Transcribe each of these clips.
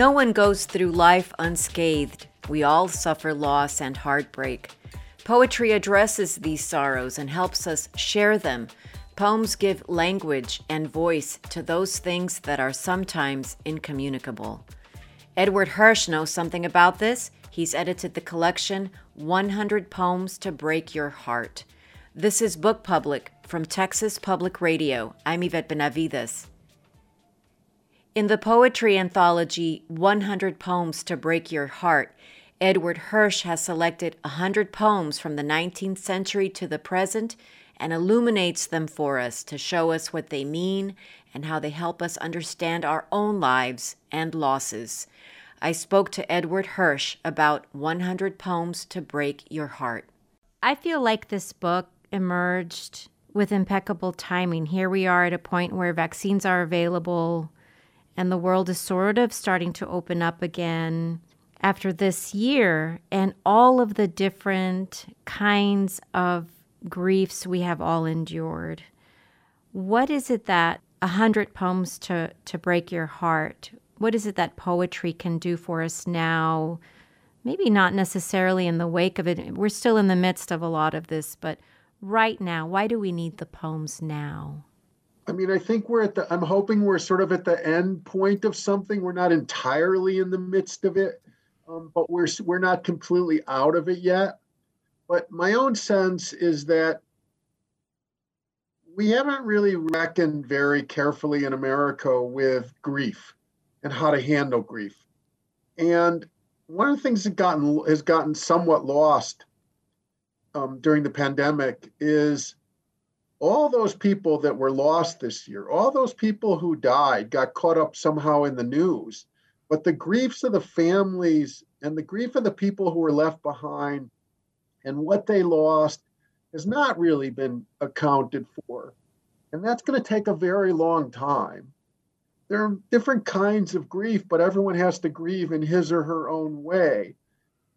No one goes through life unscathed. We all suffer loss and heartbreak. Poetry addresses these sorrows and helps us share them. Poems give language and voice to those things that are sometimes incommunicable. Edward Hirsch knows something about this. He's edited the collection 100 Poems to Break Your Heart. This is Book Public from Texas Public Radio. I'm Yvette Benavides. In the poetry anthology 100 Poems to Break Your Heart, Edward Hirsch has selected 100 poems from the 19th century to the present and illuminates them for us to show us what they mean and how they help us understand our own lives and losses. I spoke to Edward Hirsch about 100 Poems to Break Your Heart. I feel like this book emerged with impeccable timing. Here we are at a point where vaccines are available and the world is sort of starting to open up again after this year and all of the different kinds of griefs we have all endured. What is it that a hundred poems to, to break your heart? What is it that poetry can do for us now? Maybe not necessarily in the wake of it. We're still in the midst of a lot of this, but right now, why do we need the poems now? I mean, I think we're at the, I'm hoping we're sort of at the end point of something. We're not entirely in the midst of it, um, but we're, we're not completely out of it yet. But my own sense is that we haven't really reckoned very carefully in America with grief and how to handle grief. And one of the things that gotten has gotten somewhat lost um, during the pandemic is all those people that were lost this year, all those people who died got caught up somehow in the news. But the griefs of the families and the grief of the people who were left behind and what they lost has not really been accounted for. And that's going to take a very long time. There are different kinds of grief, but everyone has to grieve in his or her own way.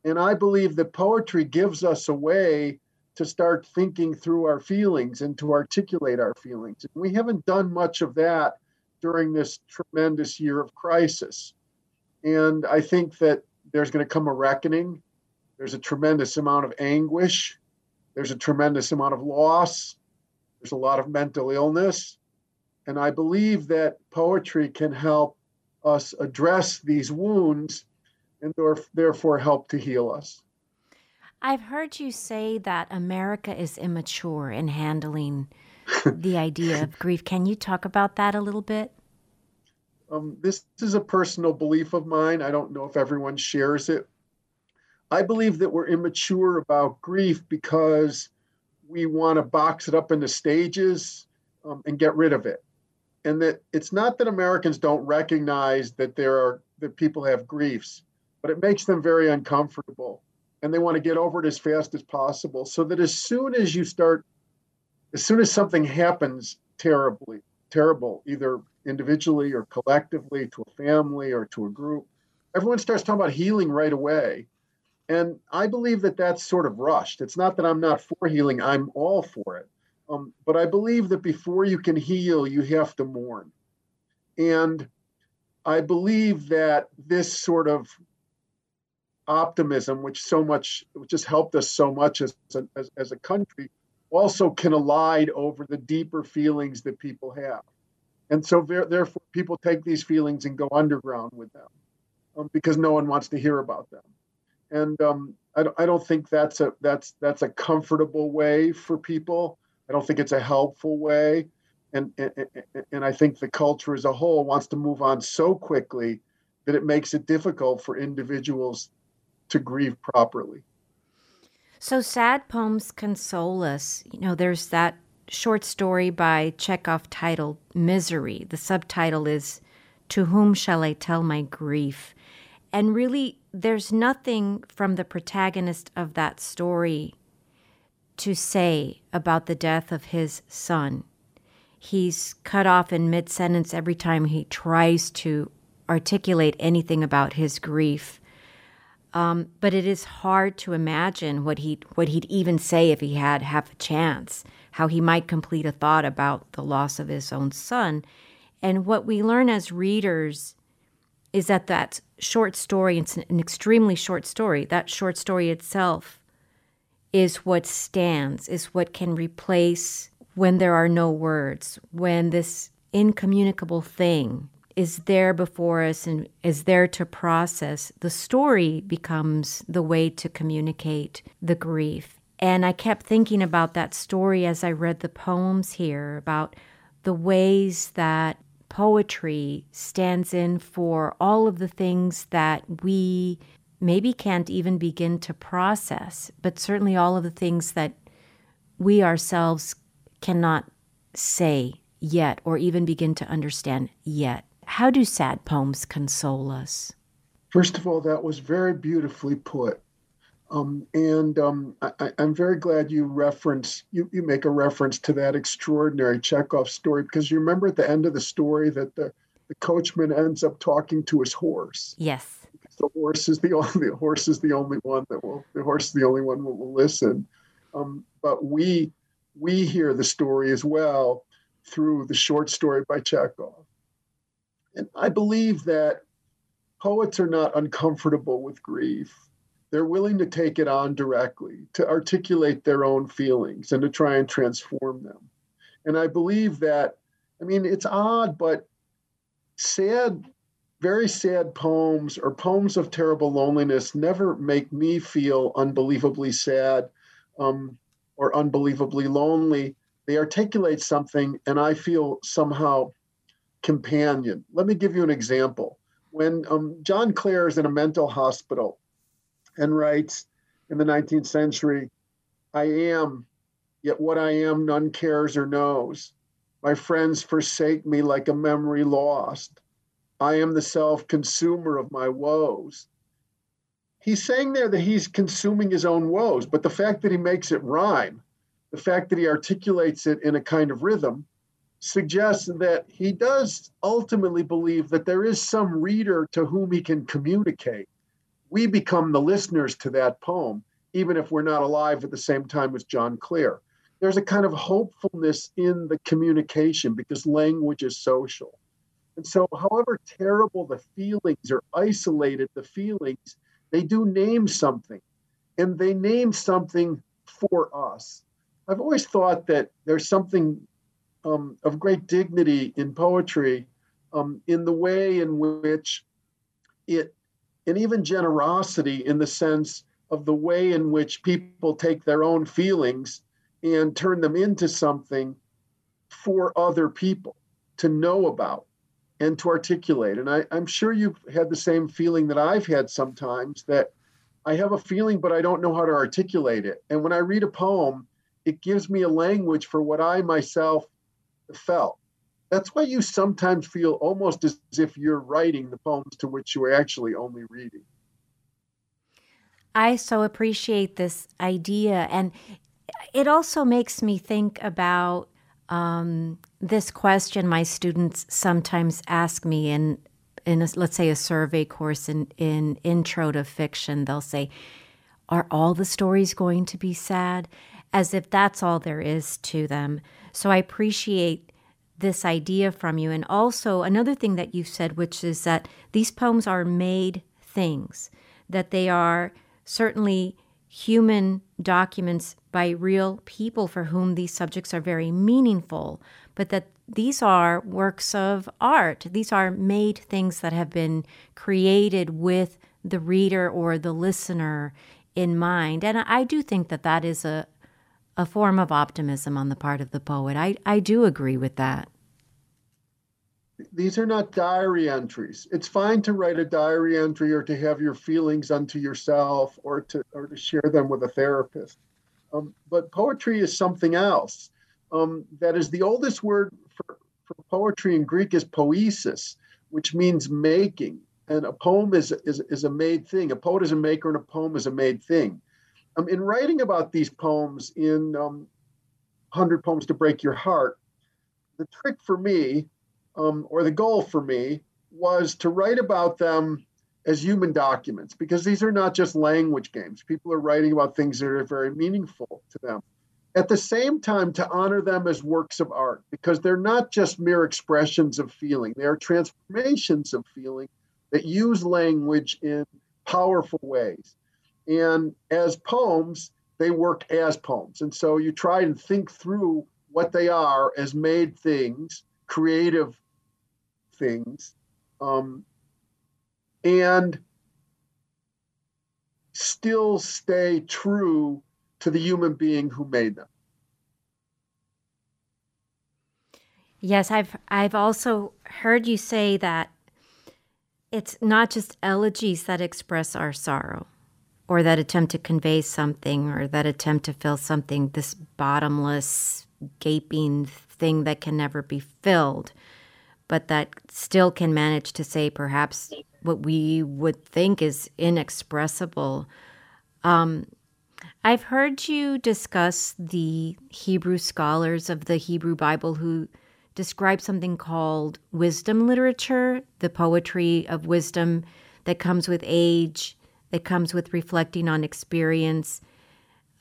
And I believe that poetry gives us a way to start thinking through our feelings and to articulate our feelings. And we haven't done much of that during this tremendous year of crisis. And I think that there's going to come a reckoning. There's a tremendous amount of anguish. There's a tremendous amount of loss. There's a lot of mental illness. And I believe that poetry can help us address these wounds and therefore help to heal us. I've heard you say that America is immature in handling the idea of grief. Can you talk about that a little bit? Um, this is a personal belief of mine. I don't know if everyone shares it. I believe that we're immature about grief because we want to box it up into stages um, and get rid of it. And that it's not that Americans don't recognize that there are that people have griefs but it makes them very uncomfortable and they want to get over it as fast as possible so that as soon as you start as soon as something happens terribly terrible either individually or collectively to a family or to a group everyone starts talking about healing right away. And i believe that that's sort of rushed. It's not that i'm not for healing i'm all for it. Um, but i believe that before you can heal you have to mourn. And i believe that this sort of optimism, which so much, which has helped us so much as as, as a country, also can elide over the deeper feelings that people have. And so, therefore, people take these feelings and go underground with them um, because no one wants to hear about them. And um, I, I don't think that's a that's that's a comfortable way for people. I don't think it's a helpful way. And, and, and I think the culture as a whole wants to move on so quickly that it makes it difficult for individuals to grieve properly. So sad poems console us. You know, there's that short story by Chekhov titled Misery. The subtitle is To Whom Shall I Tell My Grief? And really, there's nothing from the protagonist of that story to say about the death of his son. He's cut off in mid sentence every time he tries to articulate anything about his grief. Um, but it is hard to imagine what he what he'd even say if he had half a chance. How he might complete a thought about the loss of his own son, and what we learn as readers is that that short story, it's an extremely short story, that short story itself is what stands, is what can replace when there are no words, when this incommunicable thing is there before us and is there to process, the story becomes the way to communicate the grief. And I kept thinking about that story as I read the poems here about the ways that poetry stands in for all of the things that we maybe can't even begin to process, but certainly all of the things that we ourselves cannot say yet or even begin to understand yet. How do sad poems console us? First of all, that was very beautifully put. Um, and um, I, am very glad you reference you, you make a reference to that extraordinary Chekhov story because you remember at the end of the story that the, the coachman ends up talking to his horse. Yes. The horse is the only the horse is the only one that will the horse is the only one that will listen. Um, but we we hear the story as well through the short story by Chekhov. And I believe that poets are not uncomfortable with grief. They're willing to take it on directly, to articulate their own feelings and to try and transform them. And I believe that, I mean, it's odd, but sad, very sad poems or poems of terrible loneliness never make me feel unbelievably sad um, or unbelievably lonely. They articulate something, and I feel somehow companion. Let me give you an example. When um, John Clare is in a mental hospital and writes in the 19th century, I am, yet what I am none cares or knows. My friends forsake me like a memory lost. I am the self consumer of my woes. He's saying there that he's consuming his own woes, but the fact that he makes it rhyme, the fact that he articulates it in a kind of rhythm, suggests that he does ultimately believe that there is some reader to whom he can communicate. We become the listeners to that poem, even if we're not alive at the same time as John Clare. There's a kind of hopefulness in the communication because language is social. And so, however terrible the feelings or isolated the feelings, they do name something. And they name something for us. I've always thought that there's something um, of great dignity in poetry um, in the way in which it, and even generosity in the sense of the way in which people take their own feelings and turn them into something for other people to know about and to articulate. And I, I'm sure you've had the same feeling that I've had sometimes that I have a feeling, but I don't know how to articulate it. And when I read a poem, it gives me a language for what I myself felt. That's why you sometimes feel almost as if you're writing the poems to which you are actually only reading. I so appreciate this idea. And it also makes me think about um, this question my students sometimes ask me in, in a, let's say, a survey course in, in Intro to Fiction. They'll say, Are all the stories going to be sad? As if that's all there is to them. So I appreciate this idea from you. And also, another thing that you've said, which is that these poems are made things, that they are certainly human documents by real people for whom these subjects are very meaningful, but that these are works of art. These are made things that have been created with the reader or the listener in mind. And I do think that that is a, a form of optimism on the part of the poet. I, I do agree with that. These are not diary entries. It's fine to write a diary entry or to have your feelings unto yourself or to or to share them with a therapist. Um, but poetry is something else. Um, that is the oldest word for, for poetry in Greek is poesis, which means making. And a poem is, is, is a made thing. A poet is a maker and a poem is a made thing um, in writing about these poems in um, 100 Poems to Break Your Heart, the trick for me, um, or the goal for me, was to write about them as human documents because these are not just language games. People are writing about things that are very meaningful to them. At the same time, to honor them as works of art because they're not just mere expressions of feeling, they are transformations of feeling that use language in powerful ways. And as poems, they work as poems. And so you try and think through what they are as made things, creative things, um, and still stay true to the human being who made them. Yes, I've I've also heard you say that it's not just elegies that express our sorrow or that attempt to convey something or that attempt to fill something this bottomless gaping thing that can never be filled but that still can manage to say perhaps what we would think is inexpressible. Um, i've heard you discuss the hebrew scholars of the hebrew bible who describe something called wisdom literature, the poetry of wisdom that comes with age, that comes with reflecting on experience.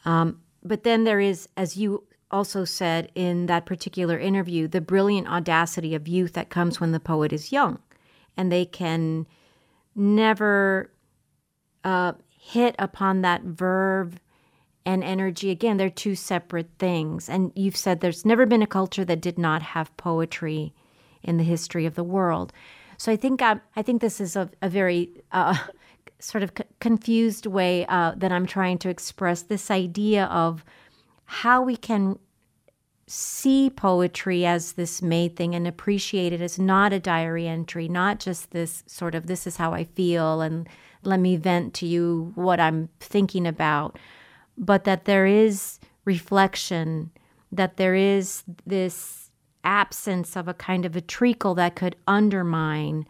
Um, but then there is, as you also said in that particular interview, the brilliant audacity of youth that comes when the poet is young. And they can never uh, hit upon that verve and energy again they're two separate things and you've said there's never been a culture that did not have poetry in the history of the world so i think i, I think this is a, a very uh, sort of c- confused way uh, that i'm trying to express this idea of how we can see poetry as this made thing and appreciate it as not a diary entry not just this sort of this is how i feel and let me vent to you what i'm thinking about but that there is reflection, that there is this absence of a kind of a treacle that could undermine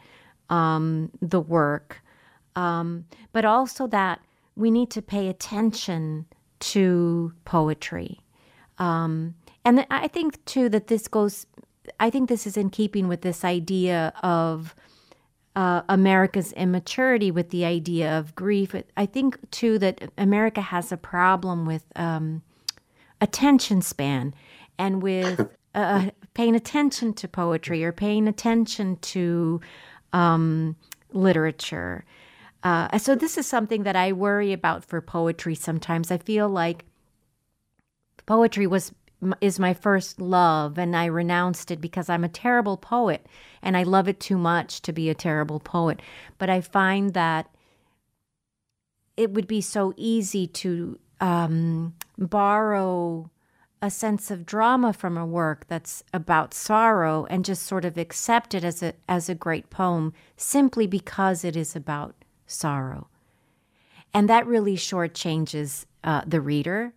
um, the work, um, but also that we need to pay attention to poetry. Um, and I think, too, that this goes, I think this is in keeping with this idea of uh, America's immaturity with the idea of grief. I think, too, that America has a problem with um, attention span and with uh, uh, paying attention to poetry or paying attention to um, literature. Uh, so, this is something that I worry about for poetry sometimes. I feel like poetry was is my first love, and I renounced it because I'm a terrible poet and I love it too much to be a terrible poet. But I find that it would be so easy to um, borrow a sense of drama from a work that's about sorrow and just sort of accept it as a as a great poem simply because it is about sorrow. And that really shortchanges uh, the reader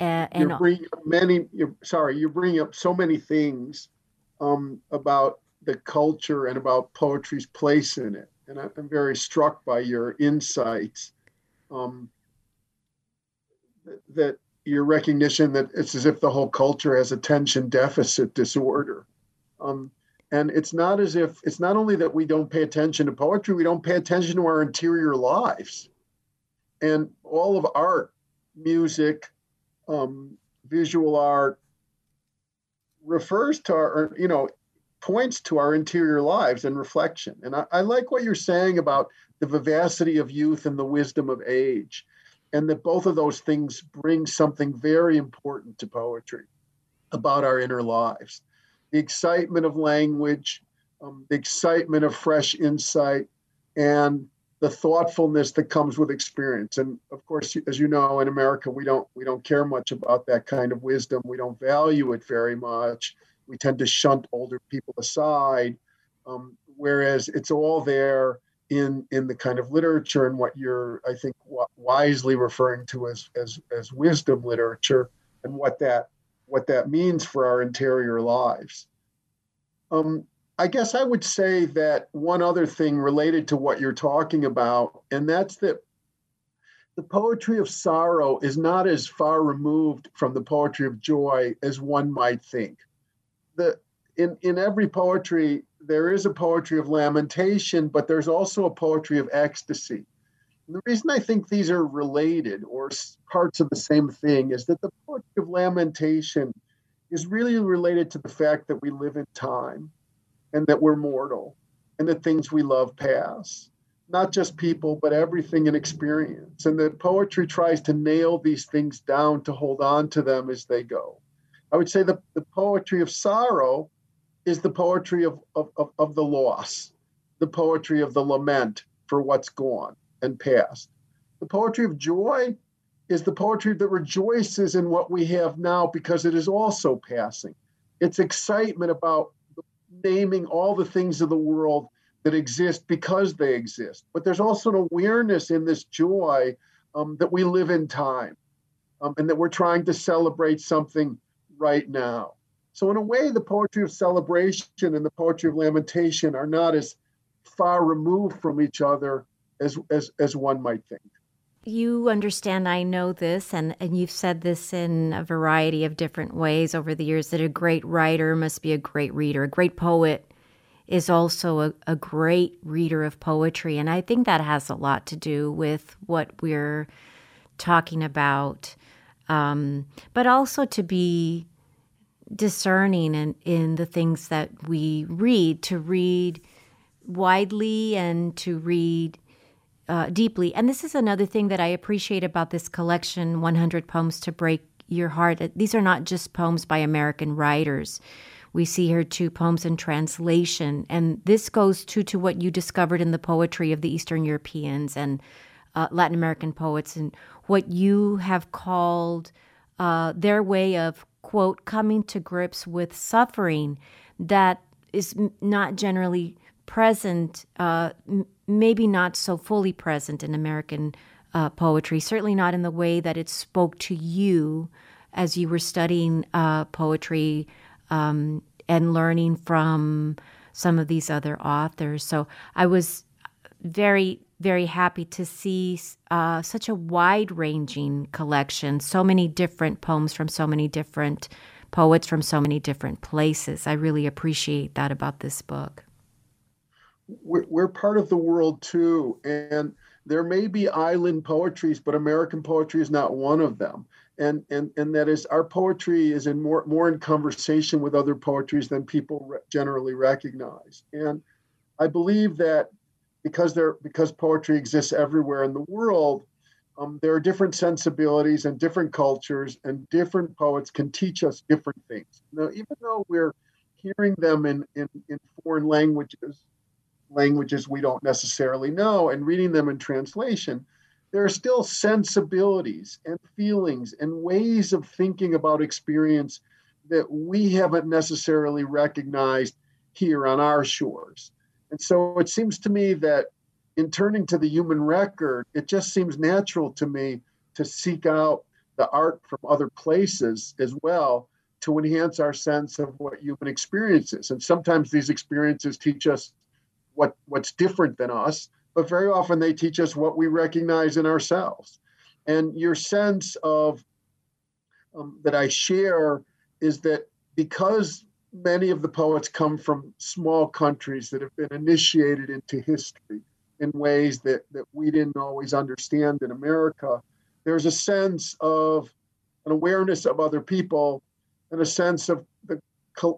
and, and you bring up many. You're, sorry, you bring up so many things um, about the culture and about poetry's place in it, and I, am very struck by your insights. Um, that your recognition that it's as if the whole culture has attention deficit disorder. Um, and it's not as if it's not only that we don't pay attention to poetry, we don't pay attention to our interior lives. And all of art, music, um, visual art refers to our, you know, points to our interior lives and reflection. And I, I, like what you're saying about the vivacity of youth and the wisdom of age, and that both of those things bring something very important to poetry about our inner lives. The excitement of language, um, the excitement of fresh insight, and the thoughtfulness that comes with experience. And of course as you know in america we don't we don't care much about that kind of wisdom. We don't value it very much. We tend to shunt older people aside um, whereas it's all there in in the kind of literature and what you're i think wisely referring to as as as wisdom literature and what that what that means for our interior lives um, I guess I would say that one other thing related to what you're talking about, and that's that the poetry of sorrow is not as far removed from the poetry of joy as one might think. The in, in every poetry, there is a poetry of lamentation, but there's also a poetry of ecstasy. And the reason I think these are related or parts of the same thing is that the poetry of lamentation is really related to the fact that we live in time and that we're mortal and that things we love pass. not just people, but everything in experience. And that poetry tries to nail these things down to hold on to them as they go. I would say the, the poetry of sorrow is the poetry of, of, of, of the loss, the poetry of the lament for what's gone and past. The poetry of joy is the poetry that rejoices in what we have now because it is also passing. It's excitement about naming all the things of the world that exist because they exist. But there's also an awareness in this joy um, that we live in time um, and that we're trying to celebrate something right now. So, in a way, the poetry of celebration and the poetry of lamentation are not as far removed from each other as, as, as one might think. You understand, I know this, and, and you've said this in a variety of different ways over the years that a great writer must be a great reader. A great poet is also a, a great reader of poetry. And I think that has a lot to do with what we're talking about, um, but also to be discerning in, in the things that we read, to read widely and to read uh, deeply. And this is another thing that I appreciate about this collection 100 Poems to Break Your Heart. These are not just poems by American writers. We see here two poems in translation. And this goes to, to what you discovered in the poetry of the Eastern Europeans and uh, Latin American poets and what you have called uh, their way of, quote, coming to grips with suffering that is not generally present, uh, maybe not so fully present in American uh, poetry, certainly not in the way that it spoke to you as you were studying uh, poetry um, and learning from some of these other authors. So I was very, very happy to see uh, such a wide ranging collection, so many different poems from so many different poets from so many different places. I really appreciate that about this book we're, we're part of the world too. And there may be island poetries, but American poetry is not one of them. And, and, and that is our poetry is in more, more in conversation with other poetries than people re- generally recognize. And I believe that because there because poetry exists everywhere in the world, um, there are different sensibilities and different cultures, and different poets can teach us different things. Now, even though we're hearing them in, in, in foreign languages, languages we don't necessarily know and reading them in translation, there are still sensibilities and feelings and ways of thinking about experience that we haven't necessarily recognized here on our shores. And so it seems to me that in turning to the human record, it just seems natural to me to seek out the art from other places as well to enhance our sense of what human experience is. And sometimes these experiences teach us what what's different than us, but very often they teach us what we recognize in ourselves. And your sense of um, that I share is that because many of the poets come from small countries that have been initiated into history in ways that, that we didn't always understand in America, there's a sense of an awareness of other people and a sense of the,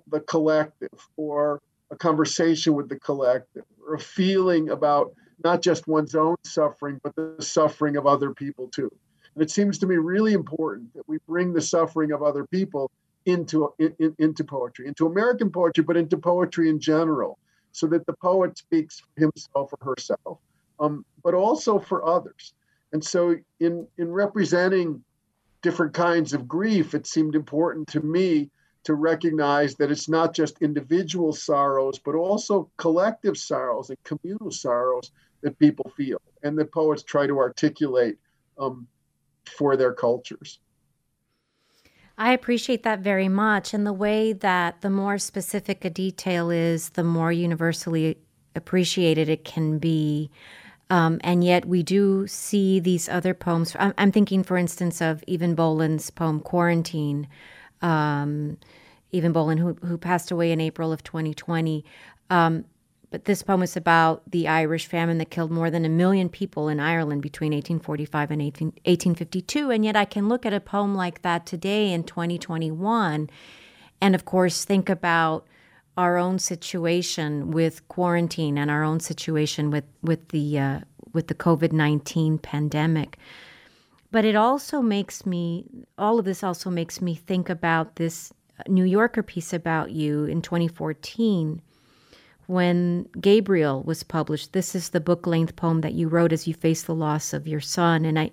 the collective or a conversation with the collective or a feeling about not just one's own suffering, but the suffering of other people too. And it seems to me really important that we bring the suffering of other people into in, into poetry, into American poetry, but into poetry in general, so that the poet speaks for himself or herself, um, but also for others. And so, in in representing different kinds of grief, it seemed important to me to recognize that it's not just individual sorrows, but also collective sorrows and communal sorrows that people feel, and that poets try to articulate um, for their cultures. I appreciate that very much. And the way that the more specific a detail is, the more universally appreciated it can be. Um, and yet, we do see these other poems. I'm, I'm thinking, for instance, of Eavan Boland's poem Quarantine, um, Eavan Boland, who, who passed away in April of 2020. Um, but this poem is about the Irish famine that killed more than a million people in Ireland between 1845 and 18, 1852. And yet I can look at a poem like that today in 2021 and, of course, think about our own situation with quarantine and our own situation with with the uh, with the COVID nineteen pandemic. But it also makes me all of this also makes me think about this New Yorker piece about you in 2014 when Gabriel was published. This is the book length poem that you wrote as you faced the loss of your son. And I,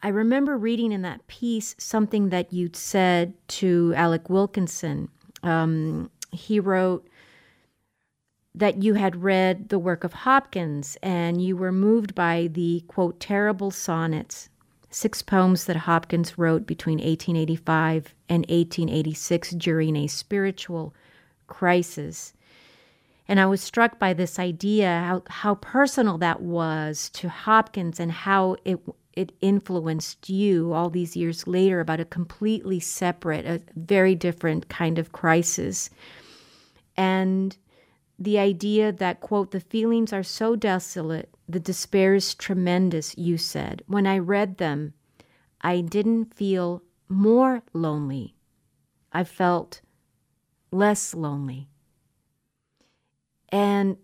I remember reading in that piece something that you'd said to Alec Wilkinson. Um, he wrote that you had read the work of Hopkins and you were moved by the quote, terrible sonnets, six poems that Hopkins wrote between 1885 and 1886 during a spiritual crisis. And I was struck by this idea, how, how personal that was to Hopkins and how it, it influenced you all these years later about a completely separate, a very different kind of crisis. And the idea that, quote, the feelings are so desolate, the despair is tremendous, you said. When I read them, I didn't feel more lonely. I felt less lonely. And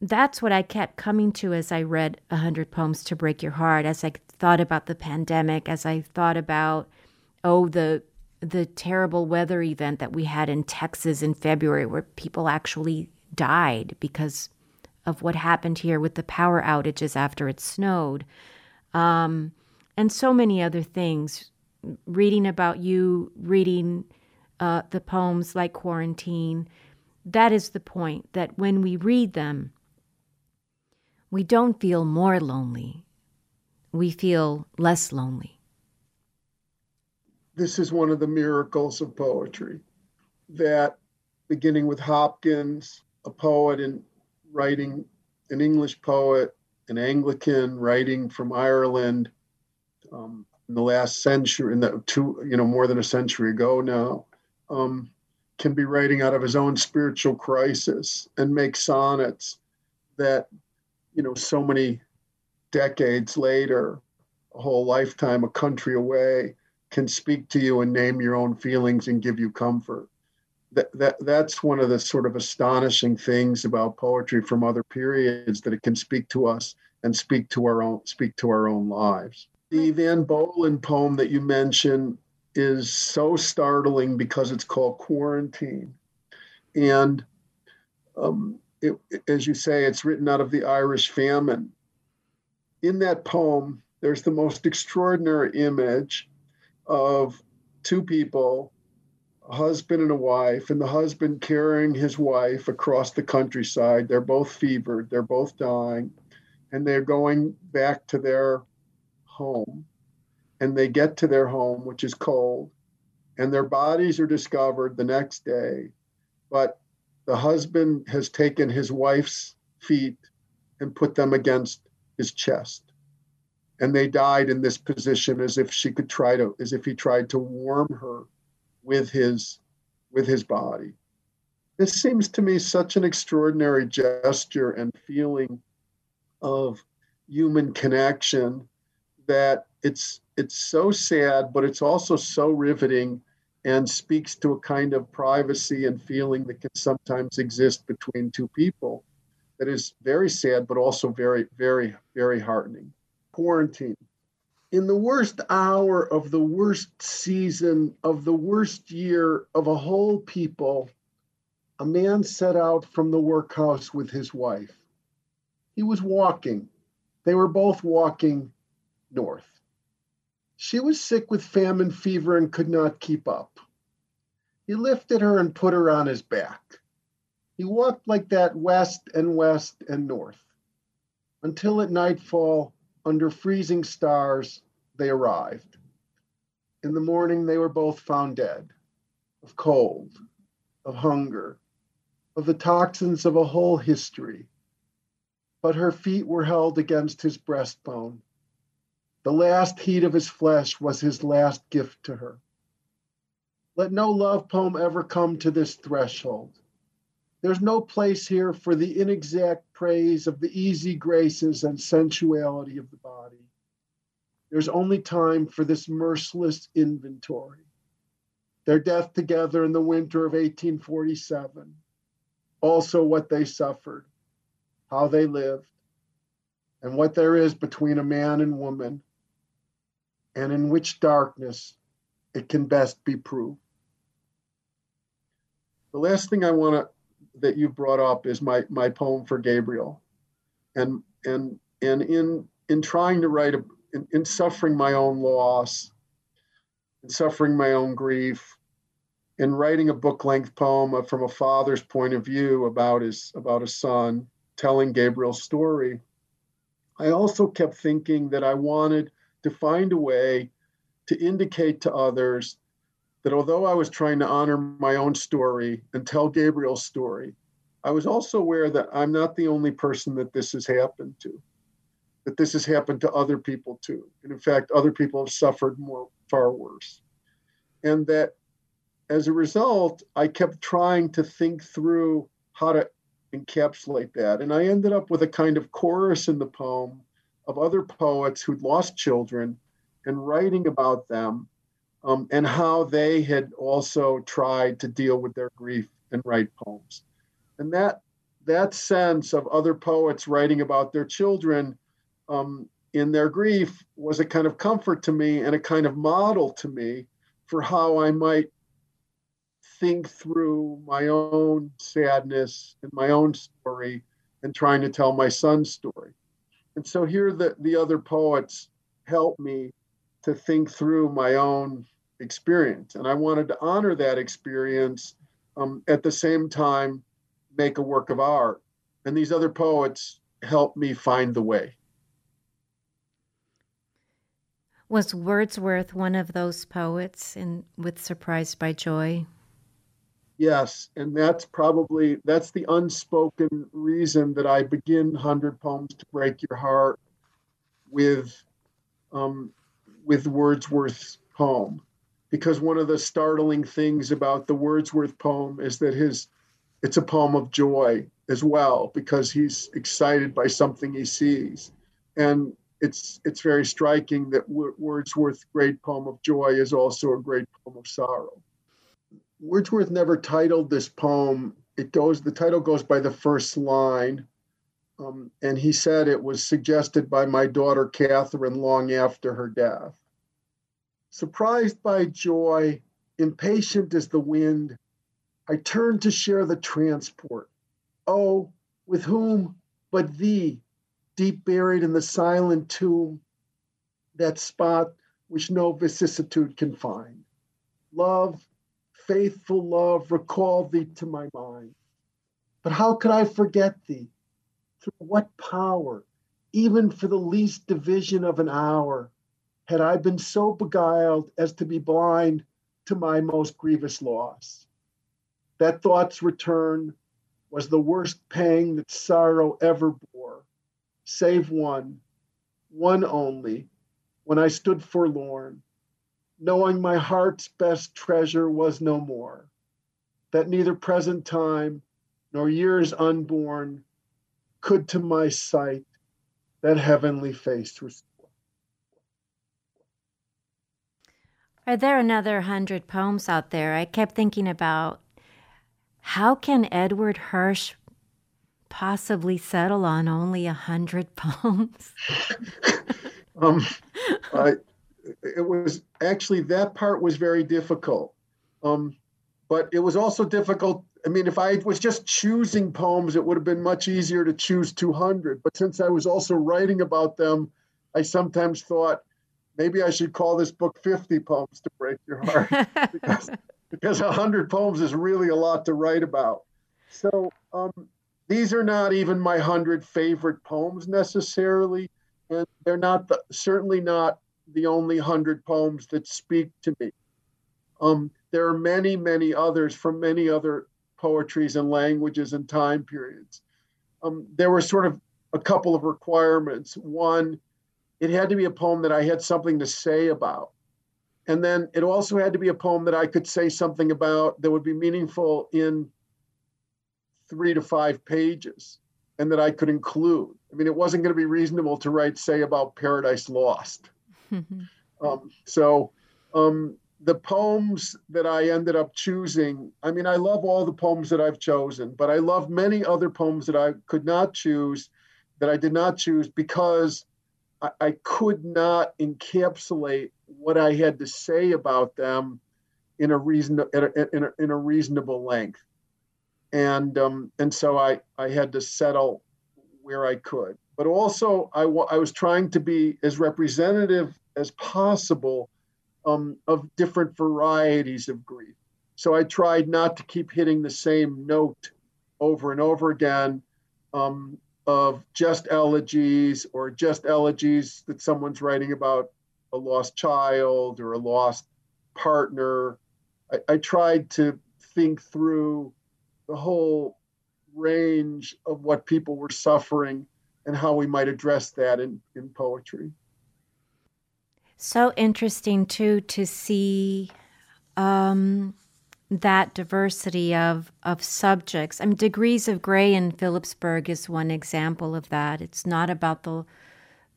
that's what I kept coming to as I read A Hundred Poems to Break Your Heart, as I thought about the pandemic, as I thought about, oh, the the terrible weather event that we had in Texas in February where people actually died because of what happened here with the power outages after it snowed. Um, and so many other things. Reading about you, reading uh, the poems like Quarantine, that is the point that when we read them, we don't feel more lonely, we feel less lonely. This is one of the miracles of poetry that beginning with Hopkins, a poet and writing an English poet, an Anglican writing from Ireland um, in the last century, in the two, you know, more than a century ago now, um, can be writing out of his own spiritual crisis and make sonnets that, you know, so many decades later, a whole lifetime, a country away, can speak to you and name your own feelings and give you comfort. That, that that's one of the sort of astonishing things about poetry from other periods that it can speak to us and speak to our own speak to our own lives. The Eavan Boland poem that you mentioned is so startling because it's called quarantine. And um, it, as you say, it's written out of the Irish famine. In that poem, there's the most extraordinary image of two people, husband and a wife, and the husband carrying his wife across the countryside. They're both fevered, they're both dying, and they're going back to their home and they get to their home, which is cold, and their bodies are discovered the next day. But the husband has taken his wife's feet and put them against his chest. And they died in this position as if she could try to, as if he tried to warm her with his with his body. This seems to me such an extraordinary gesture and feeling of human connection that it's it's so sad, but it's also so riveting and speaks to a kind of privacy and feeling that can sometimes exist between two people that is very sad, but also very, very, very heartening. Quarantine. In the worst hour of the worst season of the worst year of a whole people, a man set out from the workhouse with his wife. He was walking. They were both walking north. She was sick with famine fever and could not keep up. He lifted her and put her on his back. He walked like that west and west and north until at nightfall, under freezing stars, they arrived. In the morning, they were both found dead of cold, of hunger, of the toxins of a whole history. But her feet were held against his breastbone the last heat of his flesh was his last gift to her. Let no love poem ever come to this threshold. There's no place here for the inexact praise of the easy graces and sensuality of the body. There's only time for this merciless inventory. their death together in the winter of 1847, also what they suffered, how they lived, and what there is between a man and woman, and in which darkness it can best be proved. The last thing I want to that you brought up is my my poem for Gabriel, and and and in in trying to write a in, in suffering my own loss, in suffering my own grief, in writing a book length poem from a father's point of view about his about a son, telling Gabriel's story. I also kept thinking that I wanted to find a way to indicate to others that although I was trying to honor my own story and tell Gabriel's story, I was also aware that I'm not the only person that this has happened to, that this has happened to other people too. And in fact, other people have suffered more, far worse. And that as a result, I kept trying to think through how to encapsulate that. And I ended up with a kind of chorus in the poem of other poets who'd lost children and writing about them um, and how they had also tried to deal with their grief and write poems. And that that sense of other poets writing about their children um, in their grief was a kind of comfort to me and a kind of model to me for how I might think through my own sadness and my own story and trying to tell my son's story. And so here the, the other poets help me to think through my own experience. And I wanted to honor that experience um, at the same time, make a work of art. And these other poets helped me find the way. Was Wordsworth one of those poets in with Surprised by Joy? Yes, and that's probably that's the unspoken reason that I begin Hundred Poems to Break Your Heart with um, with Wordsworth's poem, because one of the startling things about the Wordsworth poem is that his it's a poem of joy as well because he's excited by something he sees, and it's it's very striking that Wordsworth's great poem of joy is also a great poem of sorrow. Wordsworth never titled this poem. It goes, the title goes by the first line. Um, and he said it was suggested by my daughter Catherine long after her death. Surprised by joy, impatient as the wind, I turn to share the transport. Oh, with whom but thee, deep buried in the silent tomb, that spot which no vicissitude can find. Love, faithful love recall thee to my mind. But how could I forget thee? Through what power, even for the least division of an hour, had I been so beguiled as to be blind to my most grievous loss? That thought's return was the worst pang that sorrow ever bore, save one, one only, when I stood forlorn knowing my heart's best treasure was no more, that neither present time nor years unborn could to my sight that heavenly face restore. Are there another hundred poems out there? I kept thinking about how can Edward Hirsch possibly settle on only a hundred poems? um, I, it was actually that part was very difficult. Um, but it was also difficult. I mean, if I was just choosing poems, it would have been much easier to choose 200. But since I was also writing about them, I sometimes thought maybe I should call this book 50 Poems to Break Your Heart because, because 100 poems is really a lot to write about. So um, these are not even my 100 favorite poems necessarily. And they're not the, certainly not the only hundred poems that speak to me. Um, there are many, many others from many other poetries and languages and time periods. Um, there were sort of a couple of requirements. One, it had to be a poem that I had something to say about. And then it also had to be a poem that I could say something about that would be meaningful in three to five pages and that I could include. I mean, it wasn't going to be reasonable to write, say, about Paradise Lost. Um, so um, the poems that I ended up choosing, I mean, I love all the poems that I've chosen, but I love many other poems that I could not choose, that I did not choose because I, I could not encapsulate what I had to say about them in a reason in a, in a, in a reasonable length, and um, and so I I had to settle where I could, but also I I was trying to be as representative as possible um, of different varieties of grief. So I tried not to keep hitting the same note over and over again um, of just elegies or just elegies that someone's writing about a lost child or a lost partner. I, I tried to think through the whole range of what people were suffering and how we might address that in, in poetry. So interesting too to see um, that diversity of of subjects. I mean, degrees of gray in Philipsburg is one example of that. It's not about the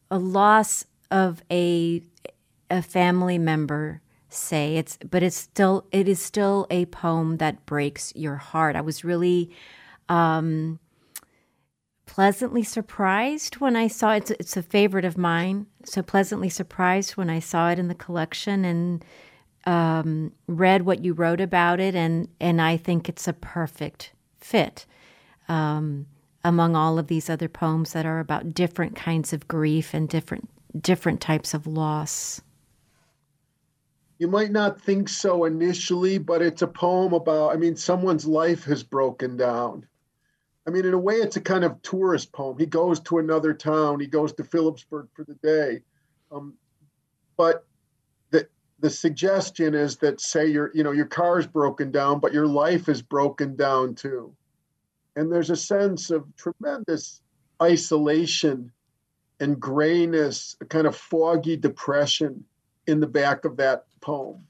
a loss of a a family member say it's but it's still it is still a poem that breaks your heart i was really um pleasantly surprised when I saw it. It's, it's a favorite of mine. So pleasantly surprised when I saw it in the collection and um, read what you wrote about it, and and I think it's a perfect fit um, among all of these other poems that are about different kinds of grief and different different types of loss. You might not think so initially, but it's a poem about. I mean, someone's life has broken down I mean, in a way, it's a kind of tourist poem. He goes to another town. He goes to Philipsburg for the day. Um, but the suggestion is that say your you know your car's broken down, but your life is broken down too, and there's a sense of tremendous isolation and grayness, a kind of foggy depression in the back of that poem.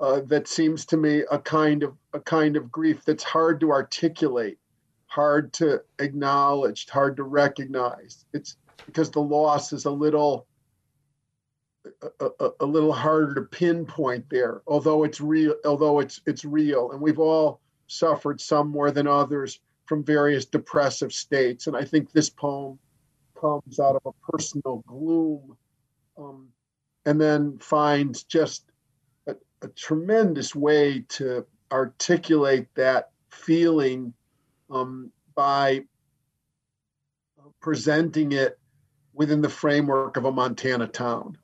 Uh, that seems to me a kind of a kind of grief that's hard to articulate hard to acknowledge, hard to recognize. It's because the loss is a little a, a, little harder to pinpoint there, although it's real, although it's it's real, and we've all suffered some more than others from various depressive states. And I think this poem comes out of a personal gloom, um, and then finds just a, a tremendous way to articulate that feeling um, by presenting it within the framework of a Montana town.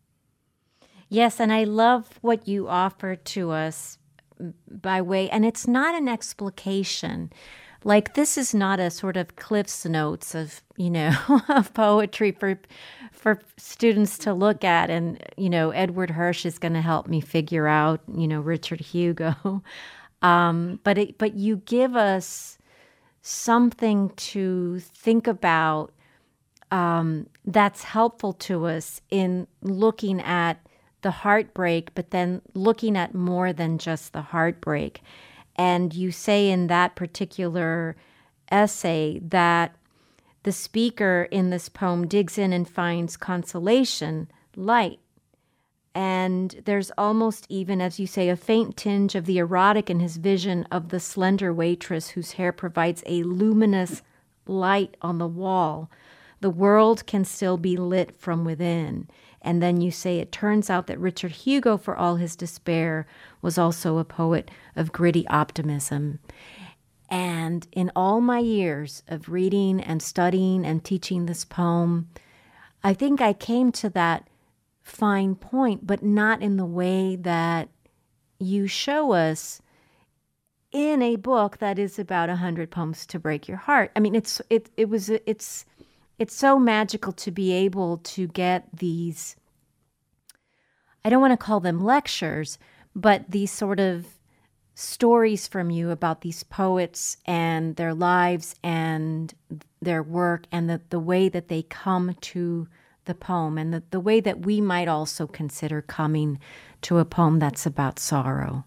Yes, and I love what you offer to us by way, and it's not an explication. Like this is not a sort of Cliff's notes of you know of poetry for for students to look at, and you know Edward Hirsch is going to help me figure out you know Richard Hugo, um, but it, but you give us something to think about um, that's helpful to us in looking at the heartbreak, but then looking at more than just the heartbreak. And you say in that particular essay that the speaker in this poem digs in and finds consolation, light, and there's almost even, as you say, a faint tinge of the erotic in his vision of the slender waitress whose hair provides a luminous light on the wall. The world can still be lit from within. And then you say it turns out that Richard Hugo, for all his despair, was also a poet of gritty optimism. And in all my years of reading and studying and teaching this poem, I think I came to that fine point, but not in the way that you show us in a book that is about a hundred poems to break your heart. I mean, it's it it was it's it's so magical to be able to get these. I don't want to call them lectures, but these sort of stories from you about these poets and their lives and their work and the, the way that they come to the poem and the, the way that we might also consider coming to a poem that's about sorrow.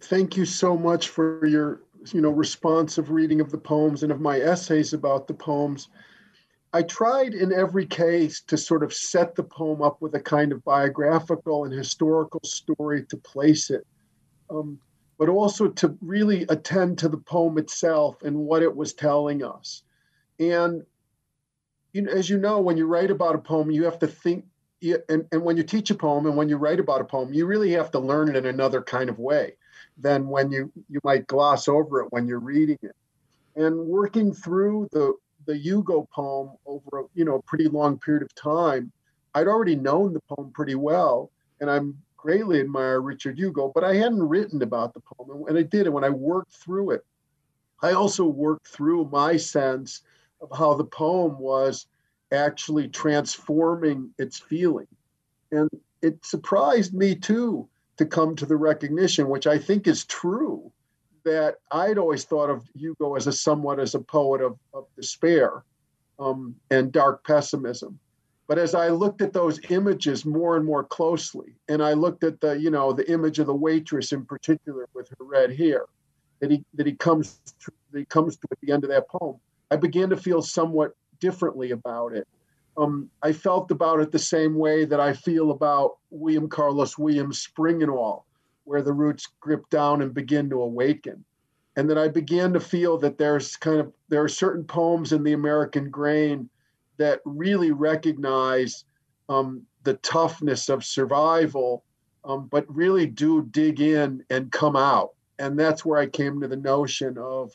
Thank you so much for your you know responsive reading of the poems and of my essays about the poems. I tried in every case to sort of set the poem up with a kind of biographical and historical story to place it, um, but also to really attend to the poem itself and what it was telling us. And you know, as you know, when you write about a poem, you have to think, and, and when you teach a poem and when you write about a poem, you really have to learn it in another kind of way than when you, you might gloss over it when you're reading it. And working through the, the Hugo poem over a, you know, a pretty long period of time, I'd already known the poem pretty well, and I'm greatly admire Richard Hugo, but I hadn't written about the poem. And I did, and when I worked through it, I also worked through my sense of how the poem was actually transforming its feeling. And it surprised me too to come to the recognition, which I think is true, that I'd always thought of Hugo as a somewhat as a poet of, of despair um, and dark pessimism. But as I looked at those images more and more closely, and I looked at the, you know, the image of the waitress in particular with her red hair, that he that he comes to, that he comes to at the end of that poem, I began to feel somewhat differently about it. Um, I felt about it the same way that I feel about William Carlos Williams' Spring and All, where the roots grip down and begin to awaken. And then I began to feel that there's kind of there are certain poems in the American grain that really recognize um, the toughness of survival, um, but really do dig in and come out. And that's where I came to the notion of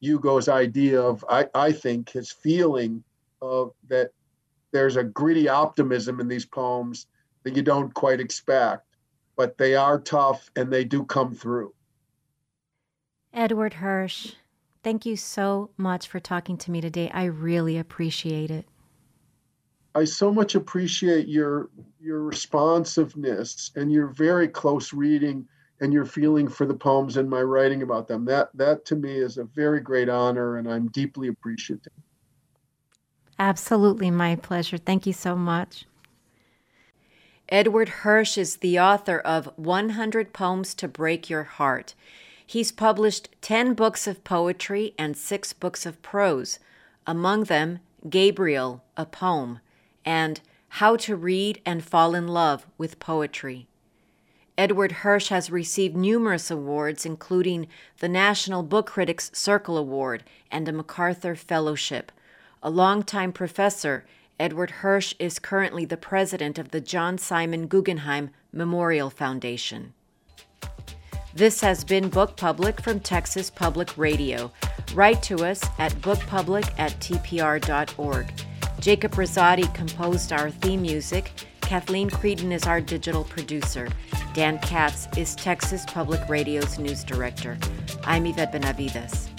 Hugo's idea of, I, I think, his feeling of that there's a gritty optimism in these poems that you don't quite expect, but they are tough and they do come through. Edward Hirsch, thank you so much for talking to me today. I really appreciate it. I so much appreciate your your responsiveness and your very close reading and your feeling for the poems and my writing about them. That that to me is a very great honor, and I'm deeply appreciative. Absolutely, my pleasure. Thank you so much. Edward Hirsch is the author of 100 Poems to Break Your Heart. He's published 10 books of poetry and 6 books of prose, among them Gabriel, a poem, and How to Read and Fall in Love with Poetry. Edward Hirsch has received numerous awards, including the National Book Critics Circle Award and a MacArthur Fellowship. A longtime professor, Edward Hirsch is currently the president of the John Simon Guggenheim Memorial Foundation. This has been Book Public from Texas Public Radio. Write to us at bookpublic at tpr.org. Jacob Rosati composed our theme music. Kathleen Creedon is our digital producer. Dan Katz is Texas Public Radio's news director. I'm Yvette Benavides.